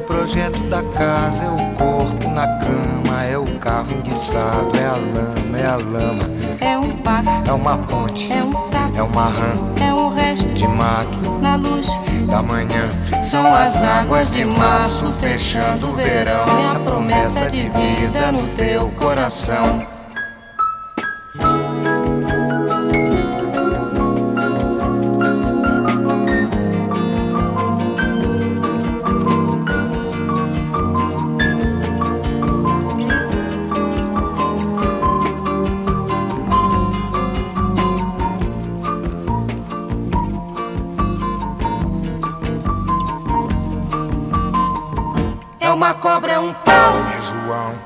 o projeto da casa, é o corpo na cama, é o carro enguiçado, é a lama, é a lama. É um passo, é uma ponte, é um sapo, é uma rã, é um resto de mato, na luz da manhã. São as águas de março fechando o verão, é é a promessa de vida no teu coração.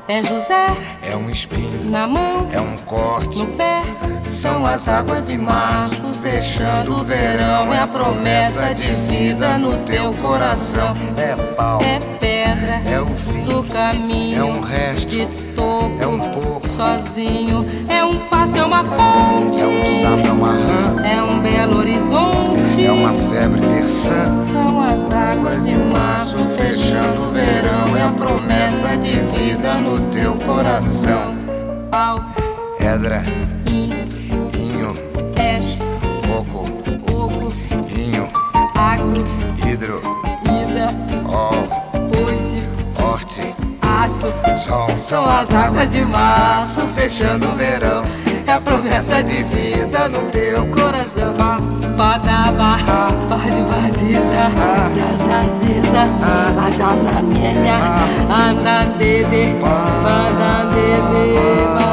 É José é um espinho, na mão, é um corte. no pé. São as águas de março, fechando o verão. É a promessa de vida no teu coração. É pau, É pedra é o fim, do caminho. é um resto, topo. é um pouco. sozinho. É um passo, é uma ponte. é um sapo, é uma rã, É um belo horizonte. é uma febre terçã. São as águas de março fechando o verão. É a promessa de vida no teu coração. Pau, Edra, aço. sol. São as águas de março fechando o verão. É a promessa de vida no teu Coração, badaba, bade badiza, zazaziza, azananenha, andandede, bandandede, bandandede,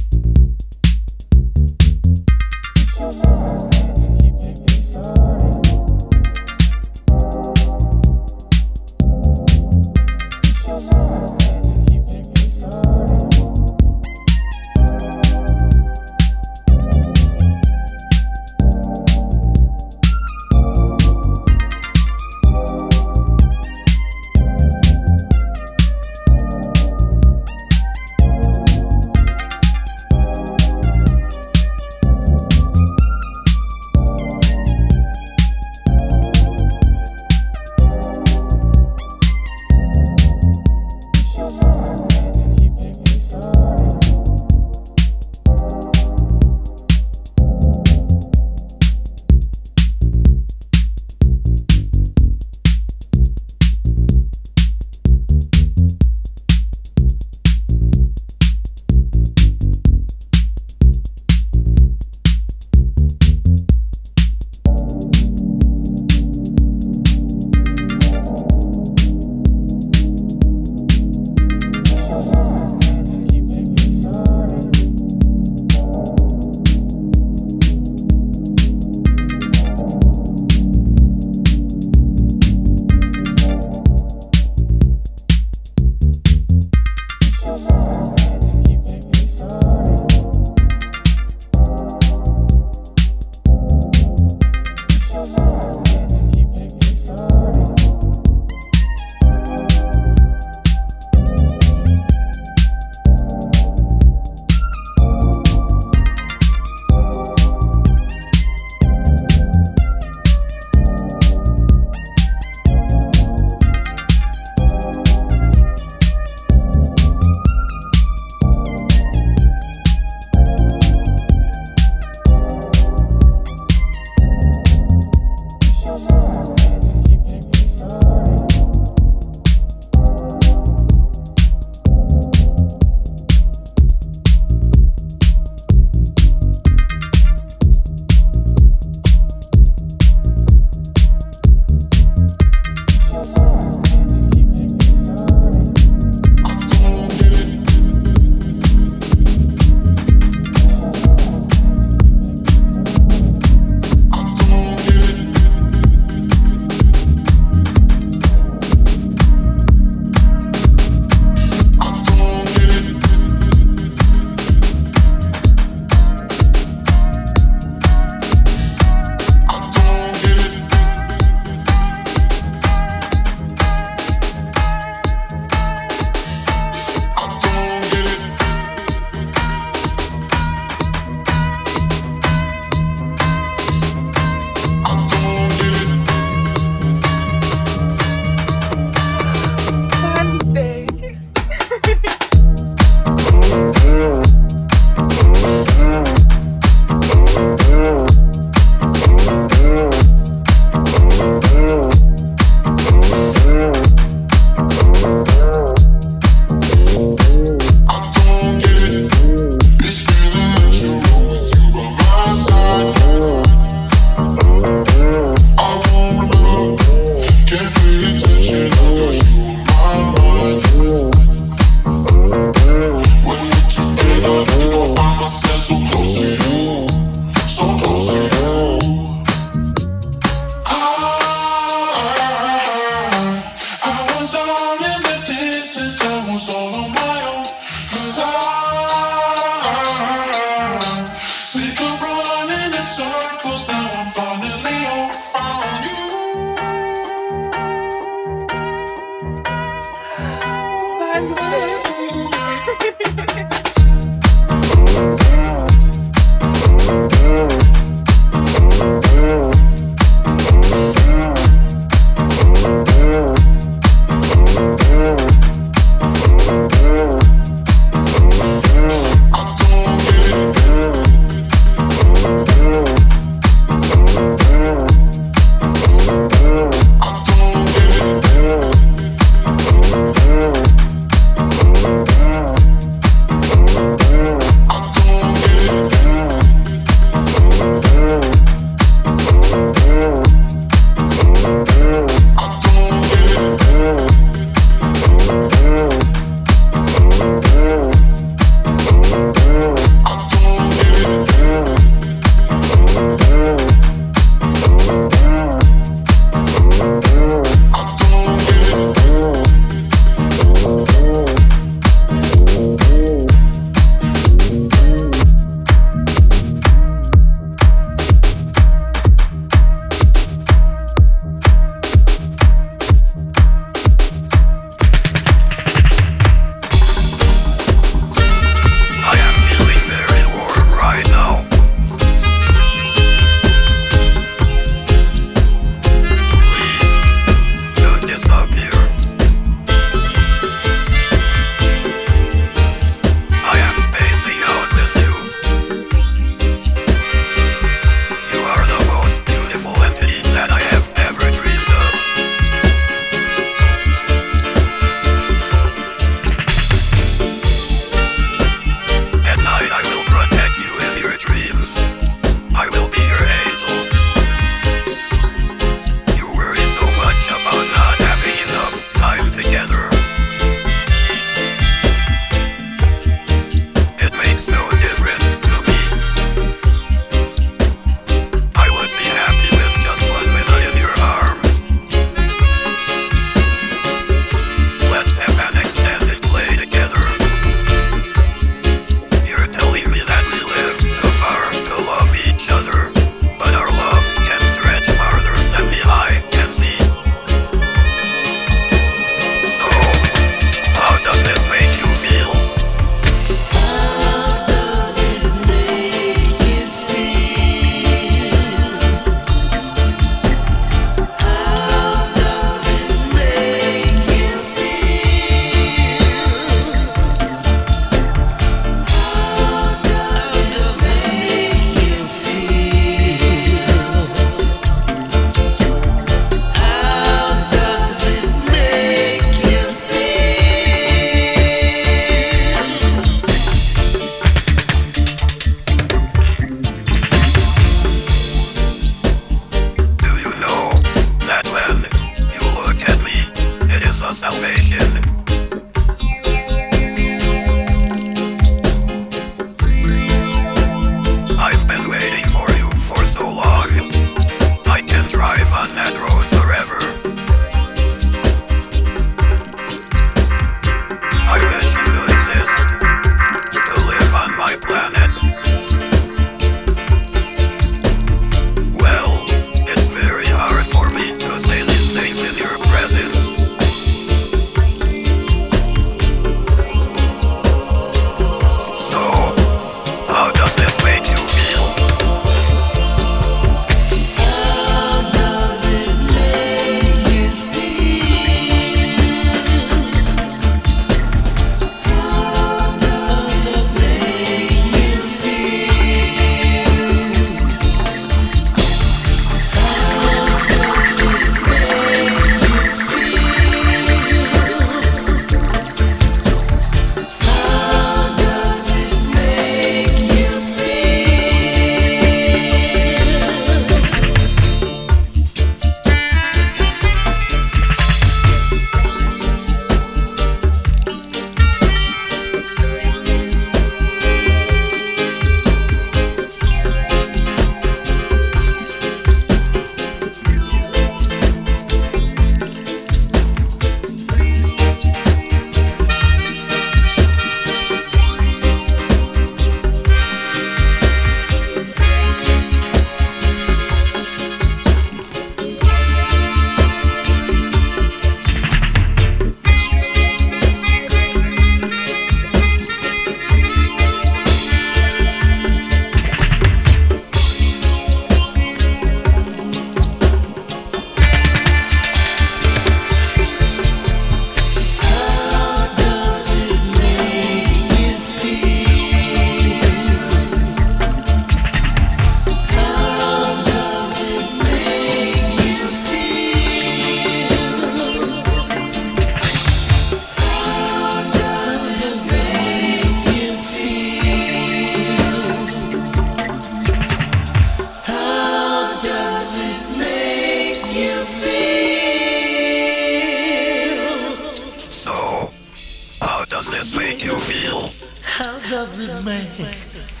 How does it make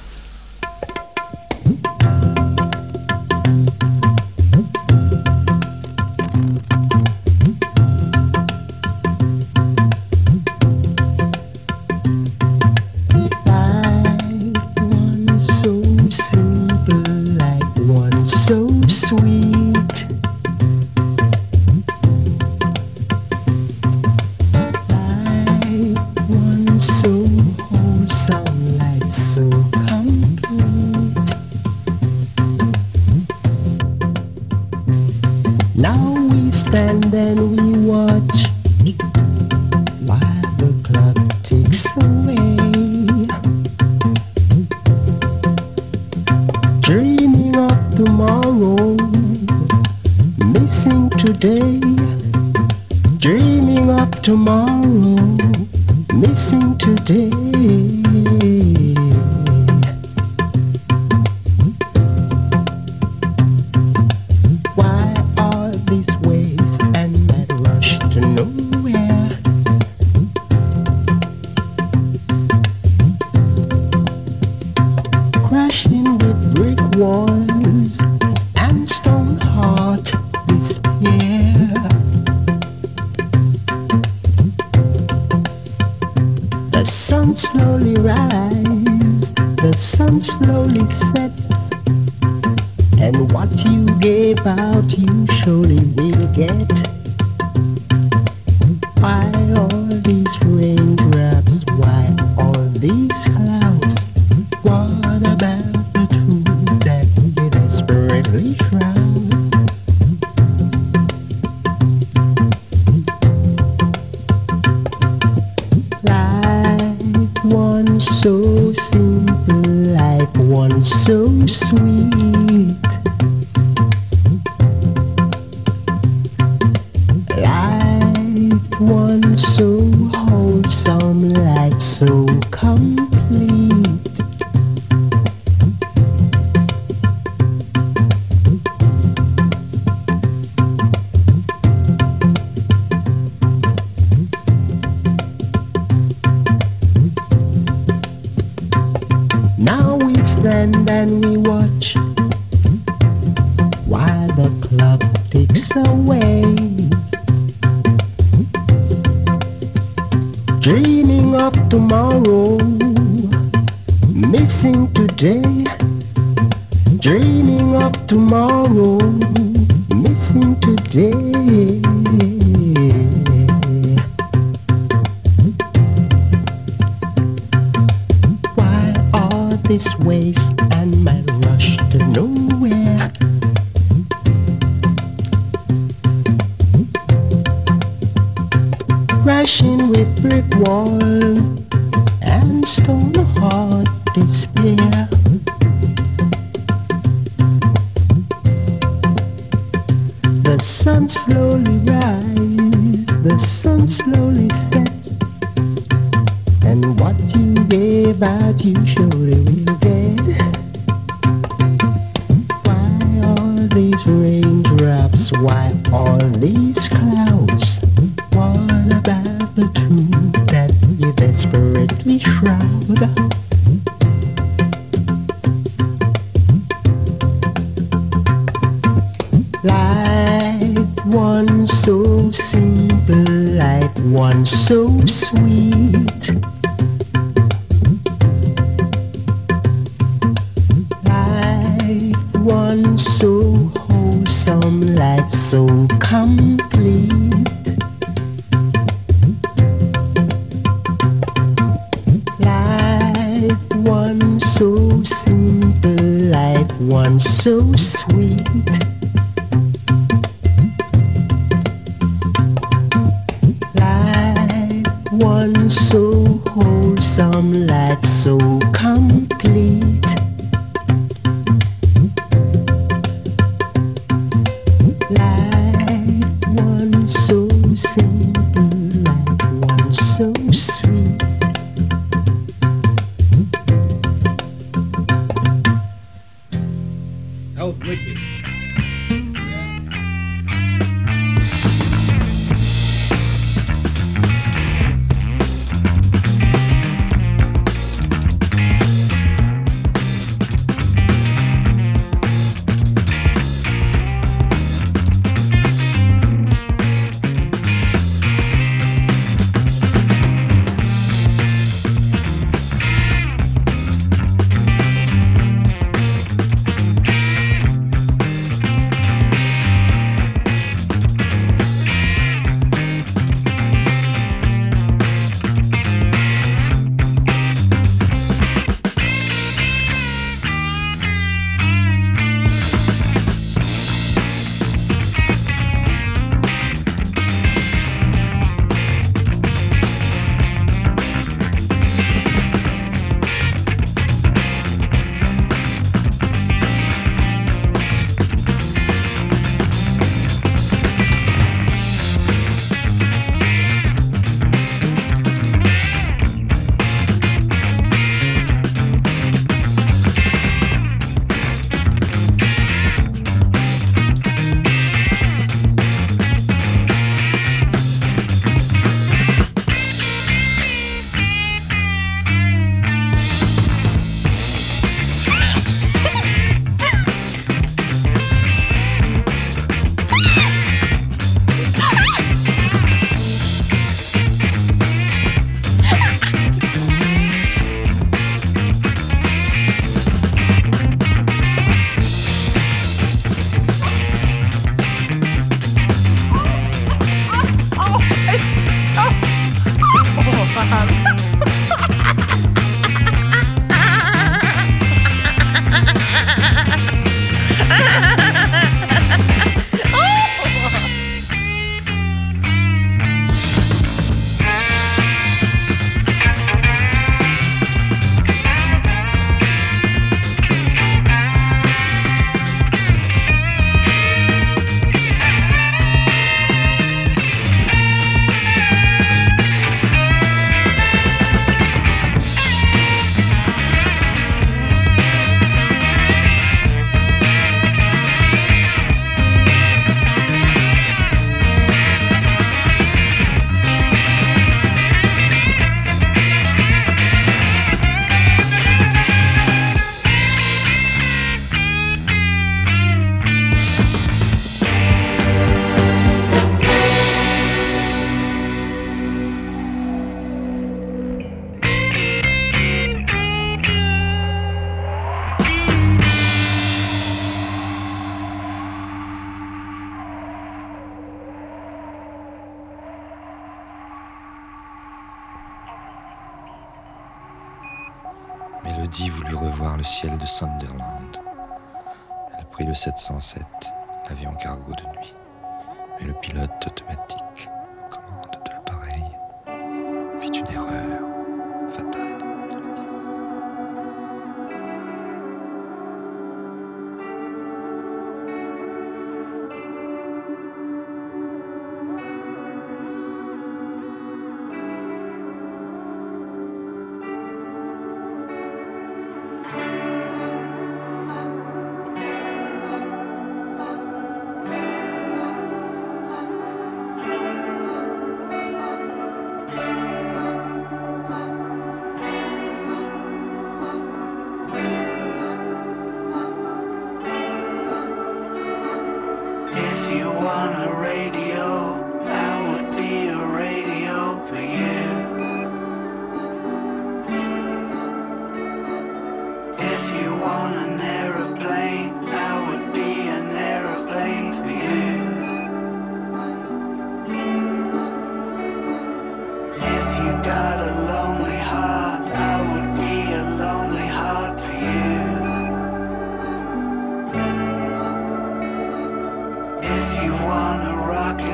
cry. Desperately shroud. Life once so simple, life once so sweet.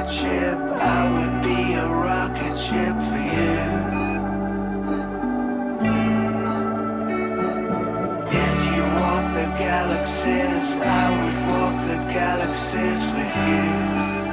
ship, I would be a rocket ship for you. If you walk the galaxies, I would walk the galaxies with you.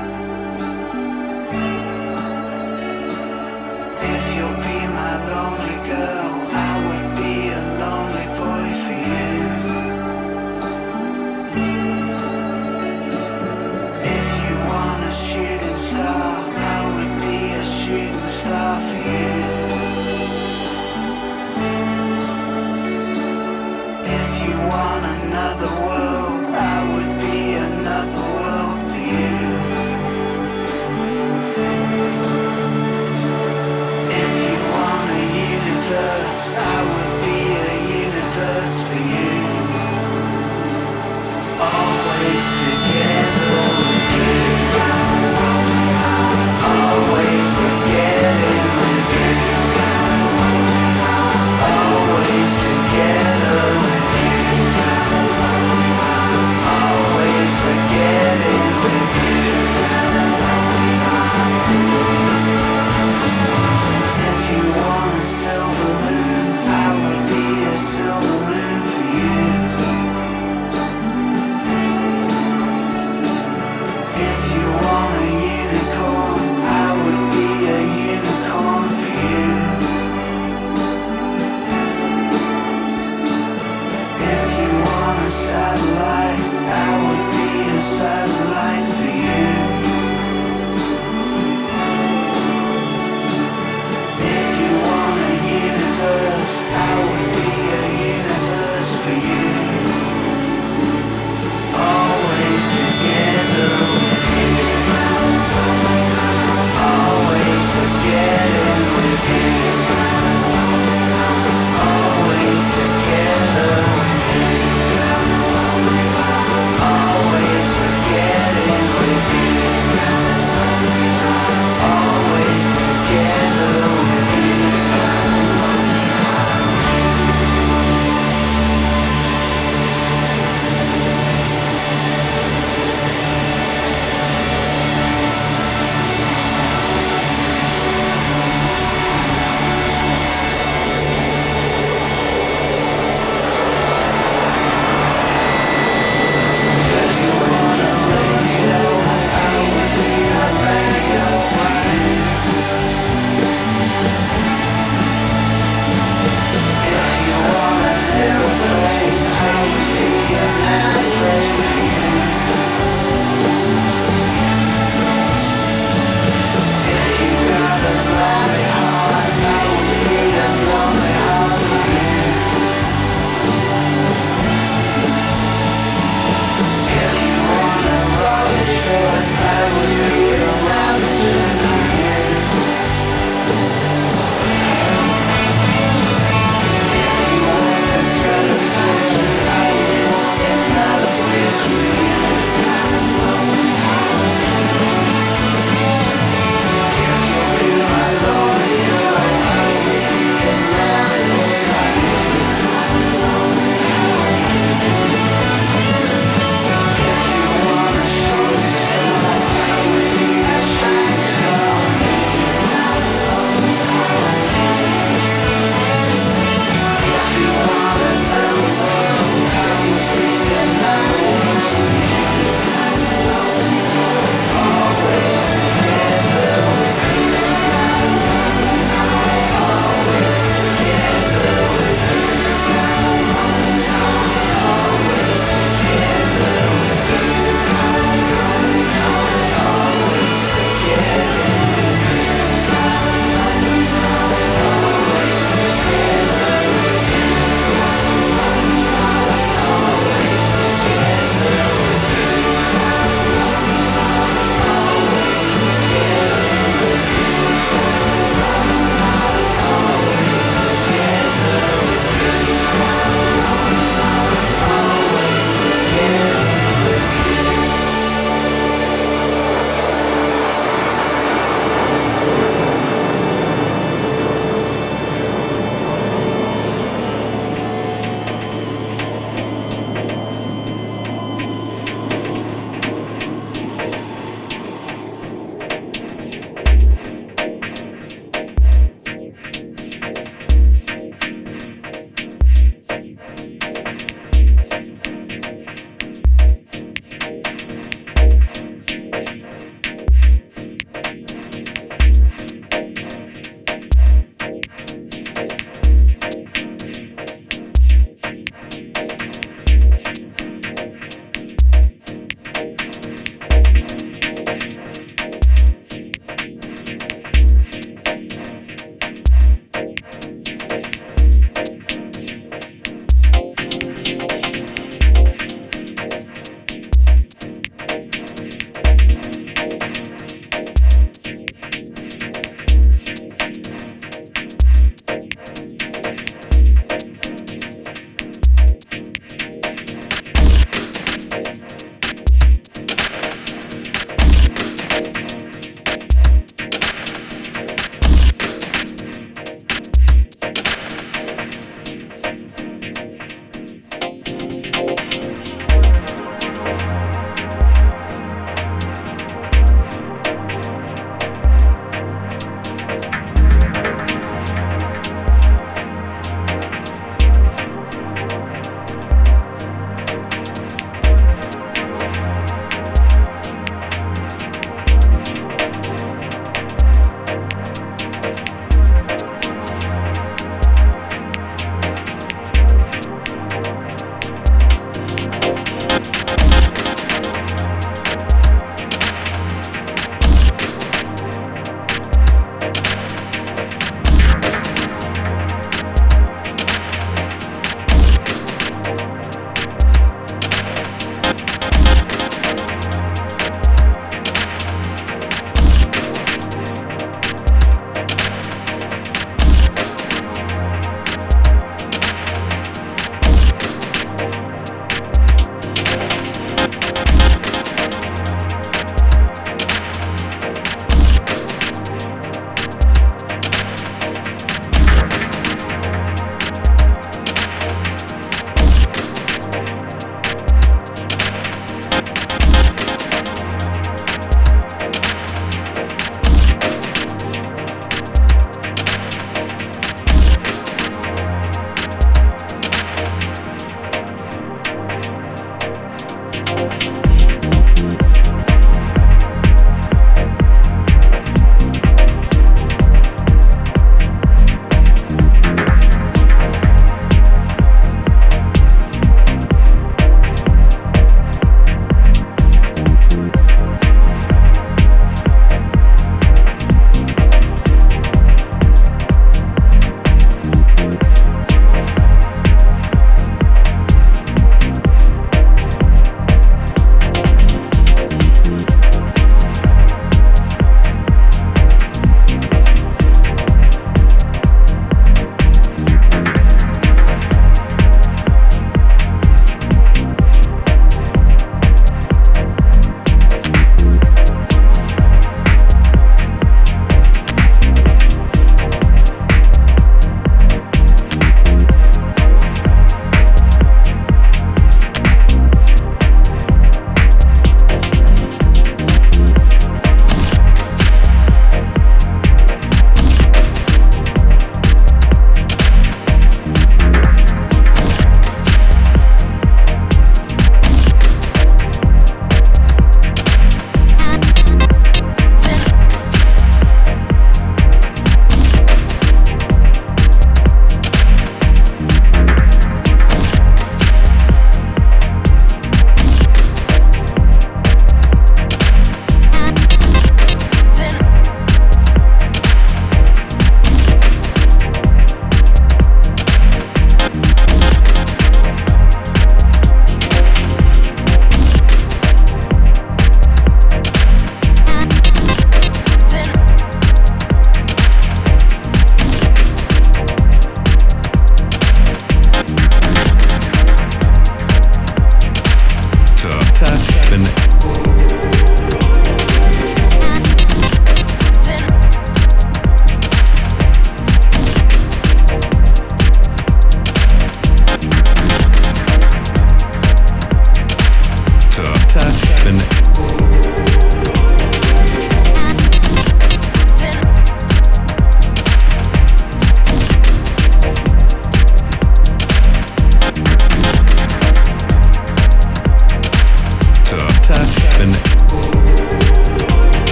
yeah.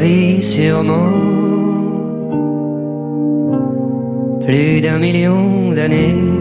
vie sûrement plus d'un million d'années.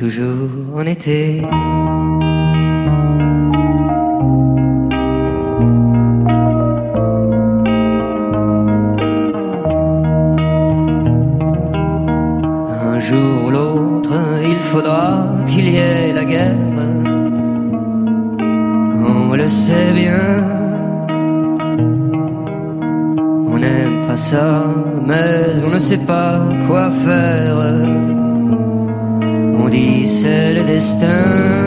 toujours en été. Un jour ou l'autre, il faudra qu'il y ait la guerre. On le sait bien. On n'aime pas ça, mais on ne sait pas quoi faire distance